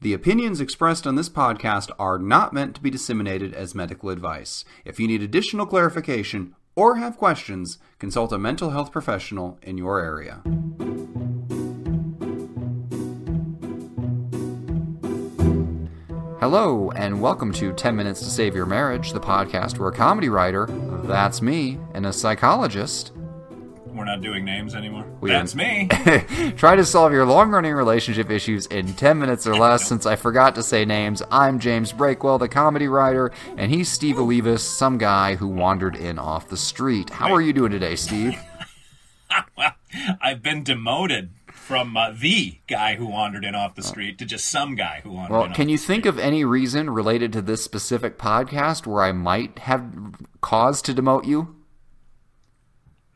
The opinions expressed on this podcast are not meant to be disseminated as medical advice. If you need additional clarification or have questions, consult a mental health professional in your area. Hello, and welcome to 10 Minutes to Save Your Marriage, the podcast where a comedy writer, that's me, and a psychologist we're not doing names anymore. We That's me. Try to solve your long running relationship issues in 10 minutes or less. Since I forgot to say names, I'm James Breakwell, the comedy writer, and he's Steve Olivas, some guy who wandered in off the street. How are you doing today, Steve? well, I've been demoted from uh, the guy who wandered in off the street to just some guy who wandered well, can you think of any reason related to this specific podcast where I might have cause to demote you?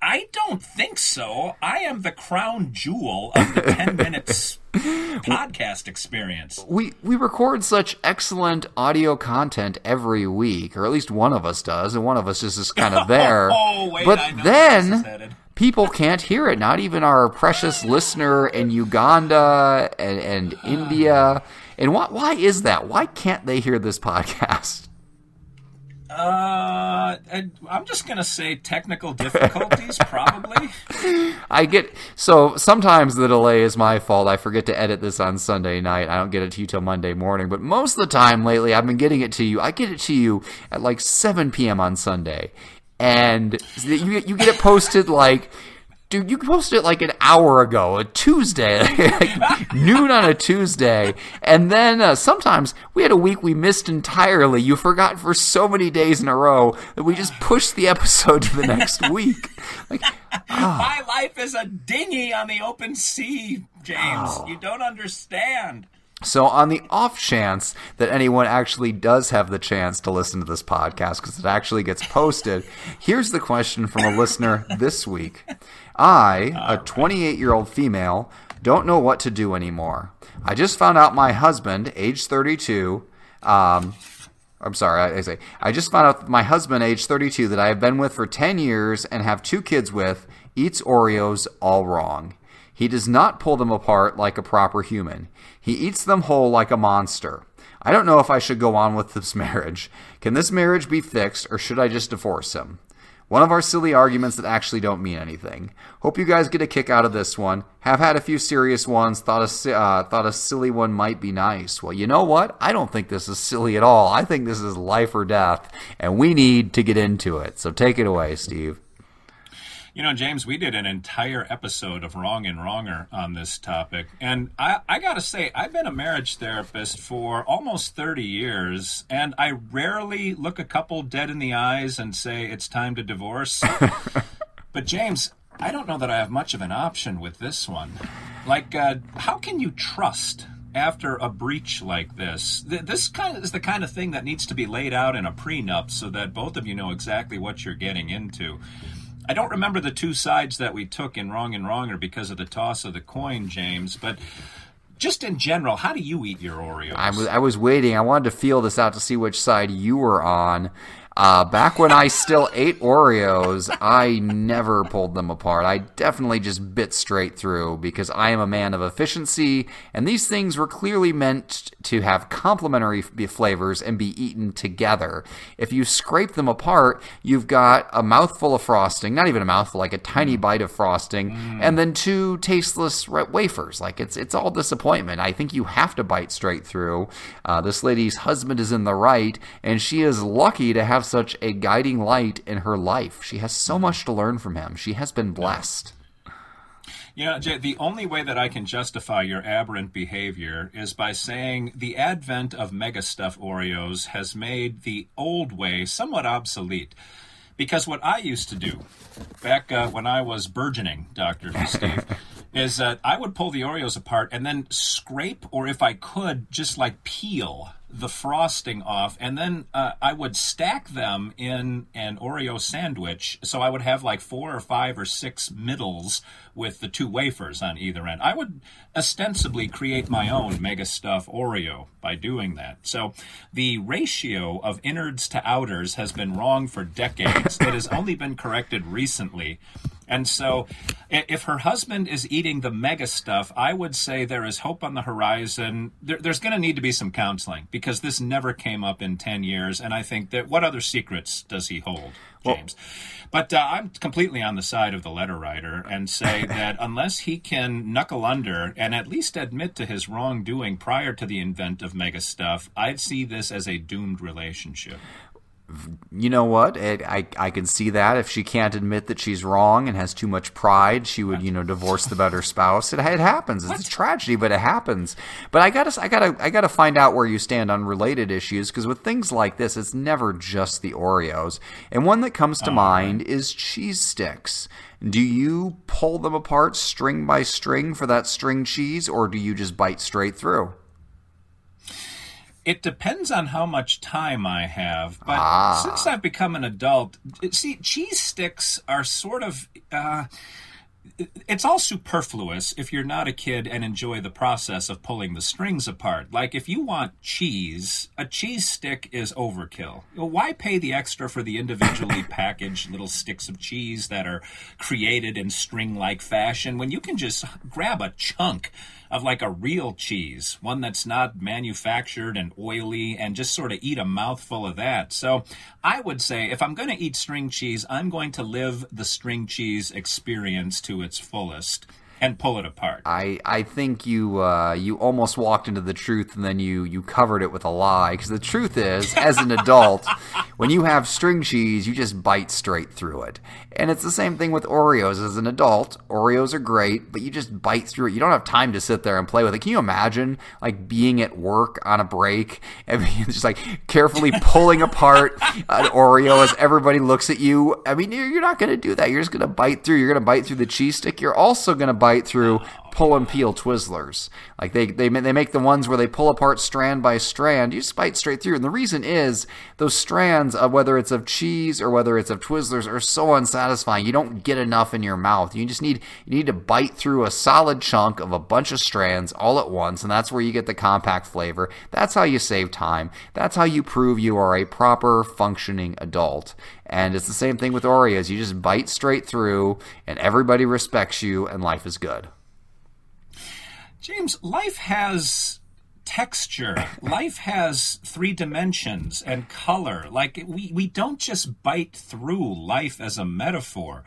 I don't think so. I am the crown jewel of the 10 minutes podcast experience. We we record such excellent audio content every week, or at least one of us does, and one of us is just kind of oh, there. oh, wait, but then people can't hear it. Not even our precious listener in Uganda and, and India. And why, why is that? Why can't they hear this podcast? I'm just gonna say technical difficulties, probably. I get so sometimes the delay is my fault. I forget to edit this on Sunday night. I don't get it to you till Monday morning. But most of the time lately, I've been getting it to you. I get it to you at like 7 p.m. on Sunday, and you you get it posted like dude, you posted it like an hour ago, a Tuesday, like noon on a Tuesday, and then uh, sometimes we had a week we missed entirely. You forgot for so many days in a row that we just pushed the episode to the next week. Like, oh. my life is a dinghy on the open sea, James. Oh. You don't understand. So, on the off chance that anyone actually does have the chance to listen to this podcast because it actually gets posted, here's the question from a listener this week. I, a 28 year old female, don't know what to do anymore. I just found out my husband, age 32, um, I'm sorry, I, say, I just found out my husband, age 32, that I have been with for 10 years and have two kids with, eats Oreos all wrong. He does not pull them apart like a proper human. He eats them whole like a monster. I don't know if I should go on with this marriage. Can this marriage be fixed, or should I just divorce him? One of our silly arguments that actually don't mean anything. Hope you guys get a kick out of this one. Have had a few serious ones. Thought a uh, thought a silly one might be nice. Well, you know what? I don't think this is silly at all. I think this is life or death, and we need to get into it. So take it away, Steve. You know, James, we did an entire episode of Wrong and Wronger on this topic. And I, I got to say, I've been a marriage therapist for almost 30 years, and I rarely look a couple dead in the eyes and say, it's time to divorce. but, James, I don't know that I have much of an option with this one. Like, uh, how can you trust after a breach like this. This kind of is the kind of thing that needs to be laid out in a prenup so that both of you know exactly what you're getting into. I don't remember the two sides that we took in Wrong and Wronger because of the toss of the coin, James, but just in general, how do you eat your Oreos? I was, I was waiting. I wanted to feel this out to see which side you were on. Uh, back when I still ate Oreos, I never pulled them apart. I definitely just bit straight through because I am a man of efficiency, and these things were clearly meant to have complementary flavors and be eaten together. If you scrape them apart, you've got a mouthful of frosting, not even a mouthful, like a tiny bite of frosting, mm. and then two tasteless wafers. Like it's it's all disappointment. I think you have to bite straight through. Uh, this lady's husband is in the right, and she is lucky to have have such a guiding light in her life. She has so much to learn from him. She has been blessed. You know, Jay, the only way that I can justify your aberrant behavior is by saying the advent of mega stuff Oreos has made the old way somewhat obsolete. Because what I used to do back uh, when I was burgeoning, Dr. Steve, is that I would pull the Oreos apart and then scrape, or if I could, just like peel the frosting off, and then uh, I would stack them in an Oreo sandwich. So I would have like four or five or six middles with the two wafers on either end. I would ostensibly create my own mega stuff Oreo by doing that. So the ratio of innards to outers has been wrong for decades. it has only been corrected recently. And so, if her husband is eating the mega stuff, I would say there is hope on the horizon. There, there's going to need to be some counseling because this never came up in 10 years. And I think that what other secrets does he hold, James? Well, but uh, I'm completely on the side of the letter writer and say that unless he can knuckle under and at least admit to his wrongdoing prior to the invent of mega stuff, I'd see this as a doomed relationship you know what? It, I I can see that if she can't admit that she's wrong and has too much pride, she would you know divorce the better spouse. It, it happens. It's what? a tragedy, but it happens. But I gotta I gotta I gotta find out where you stand on related issues because with things like this, it's never just the Oreos. And one that comes to oh, mind right. is cheese sticks. Do you pull them apart string by string for that string cheese, or do you just bite straight through? It depends on how much time I have, but ah. since I've become an adult, see, cheese sticks are sort of. Uh, it's all superfluous if you're not a kid and enjoy the process of pulling the strings apart. Like if you want cheese, a cheese stick is overkill. Why pay the extra for the individually packaged little sticks of cheese that are created in string-like fashion when you can just grab a chunk of like a real cheese, one that's not manufactured and oily, and just sort of eat a mouthful of that. So I would say if I'm going to eat string cheese, I'm going to live the string cheese experience to its fullest and pull it apart. I, I think you uh, you almost walked into the truth and then you you covered it with a lie because the truth is, as an adult, when you have string cheese, you just bite straight through it, and it's the same thing with Oreos. As an adult, Oreos are great, but you just bite through it. You don't have time to sit there and play with it. Can you imagine like being at work on a break and just like carefully pulling apart an Oreo as everybody looks at you? I mean, you're, you're not going to do that. You're just going to bite through. You're going to bite through the cheese stick. You're also going to bite bite through pull and peel Twizzlers. Like they, they they make the ones where they pull apart strand by strand. You just bite straight through, and the reason is those strands, of whether it's of cheese or whether it's of Twizzlers, are so unsatisfying. You don't get enough in your mouth. You just need you need to bite through a solid chunk of a bunch of strands all at once, and that's where you get the compact flavor. That's how you save time. That's how you prove you are a proper functioning adult. And it's the same thing with Oreos. You just bite straight through, and everybody respects you, and life is good. James, life has texture. life has three dimensions and color. Like we, we don't just bite through life as a metaphor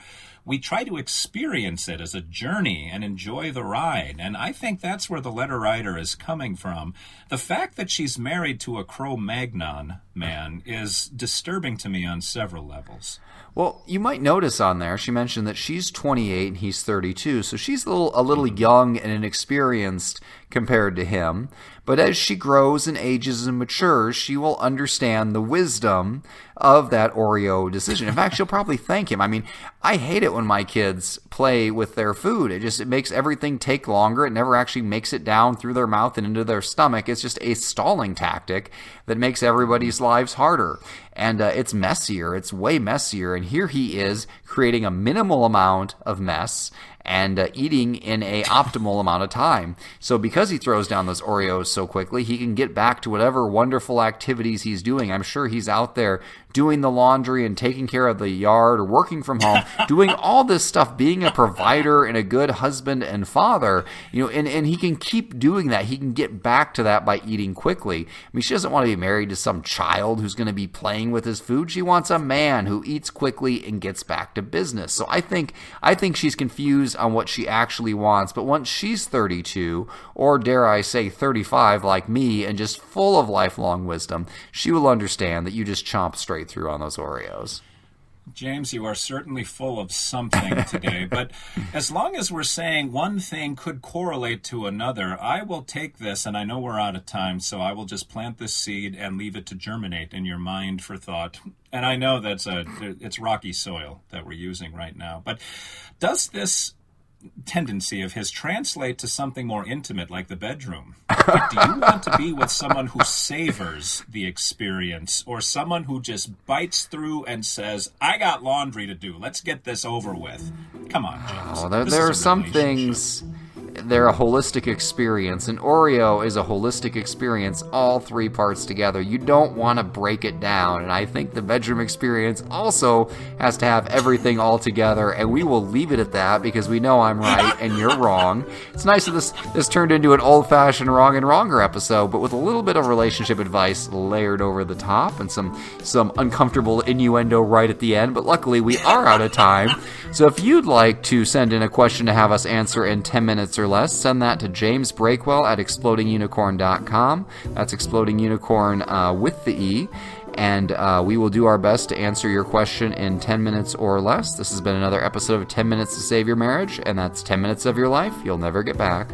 we try to experience it as a journey and enjoy the ride. And I think that's where the letter writer is coming from. The fact that she's married to a Cro Magnon man is disturbing to me on several levels. Well, you might notice on there she mentioned that she's 28 and he's 32, so she's a little a little mm-hmm. young and inexperienced compared to him. But as she grows and ages and matures, she will understand the wisdom of that Oreo decision. In fact, she'll probably thank him. I mean, I hate it when my kids play with their food. It just it makes everything take longer. It never actually makes it down through their mouth and into their stomach. It's just a stalling tactic that makes everybody's lives harder. And uh, it's messier. It's way messier. And here he is creating a minimal amount of mess and uh, eating in a optimal amount of time. So because he throws down those Oreos so quickly, he can get back to whatever wonderful activities he's doing. I'm sure he's out there doing the laundry and taking care of the yard or working from home, doing all this stuff, being a provider and a good husband and father, you know, and, and he can keep doing that. He can get back to that by eating quickly. I mean, she doesn't want to be married to some child who's going to be playing with his food. She wants a man who eats quickly and gets back to business. So I think I think she's confused on what she actually wants. But once she's 32, or dare I say 35 like me and just full of lifelong wisdom, she will understand that you just chomp straight through on those Oreos. James, you are certainly full of something today. but as long as we're saying one thing could correlate to another, I will take this, and I know we're out of time, so I will just plant this seed and leave it to germinate in your mind for thought. And I know that's a it's rocky soil that we're using right now. But does this tendency of his translate to something more intimate like the bedroom. Like, do you want to be with someone who savors the experience or someone who just bites through and says, I got laundry to do. Let's get this over with? Come on, James. Oh, there, there are some things they're a holistic experience. And Oreo is a holistic experience, all three parts together. You don't want to break it down. And I think the bedroom experience also has to have everything all together. And we will leave it at that because we know I'm right and you're wrong. It's nice that this this turned into an old fashioned wrong and wronger episode, but with a little bit of relationship advice layered over the top and some some uncomfortable innuendo right at the end. But luckily we are out of time. So if you'd like to send in a question to have us answer in 10 minutes or less, send that to James Breakwell at explodingunicorn.com. That's exploding unicorn uh, with the E. And uh, we will do our best to answer your question in 10 minutes or less. This has been another episode of 10 Minutes to Save Your Marriage, and that's 10 minutes of your life you'll never get back.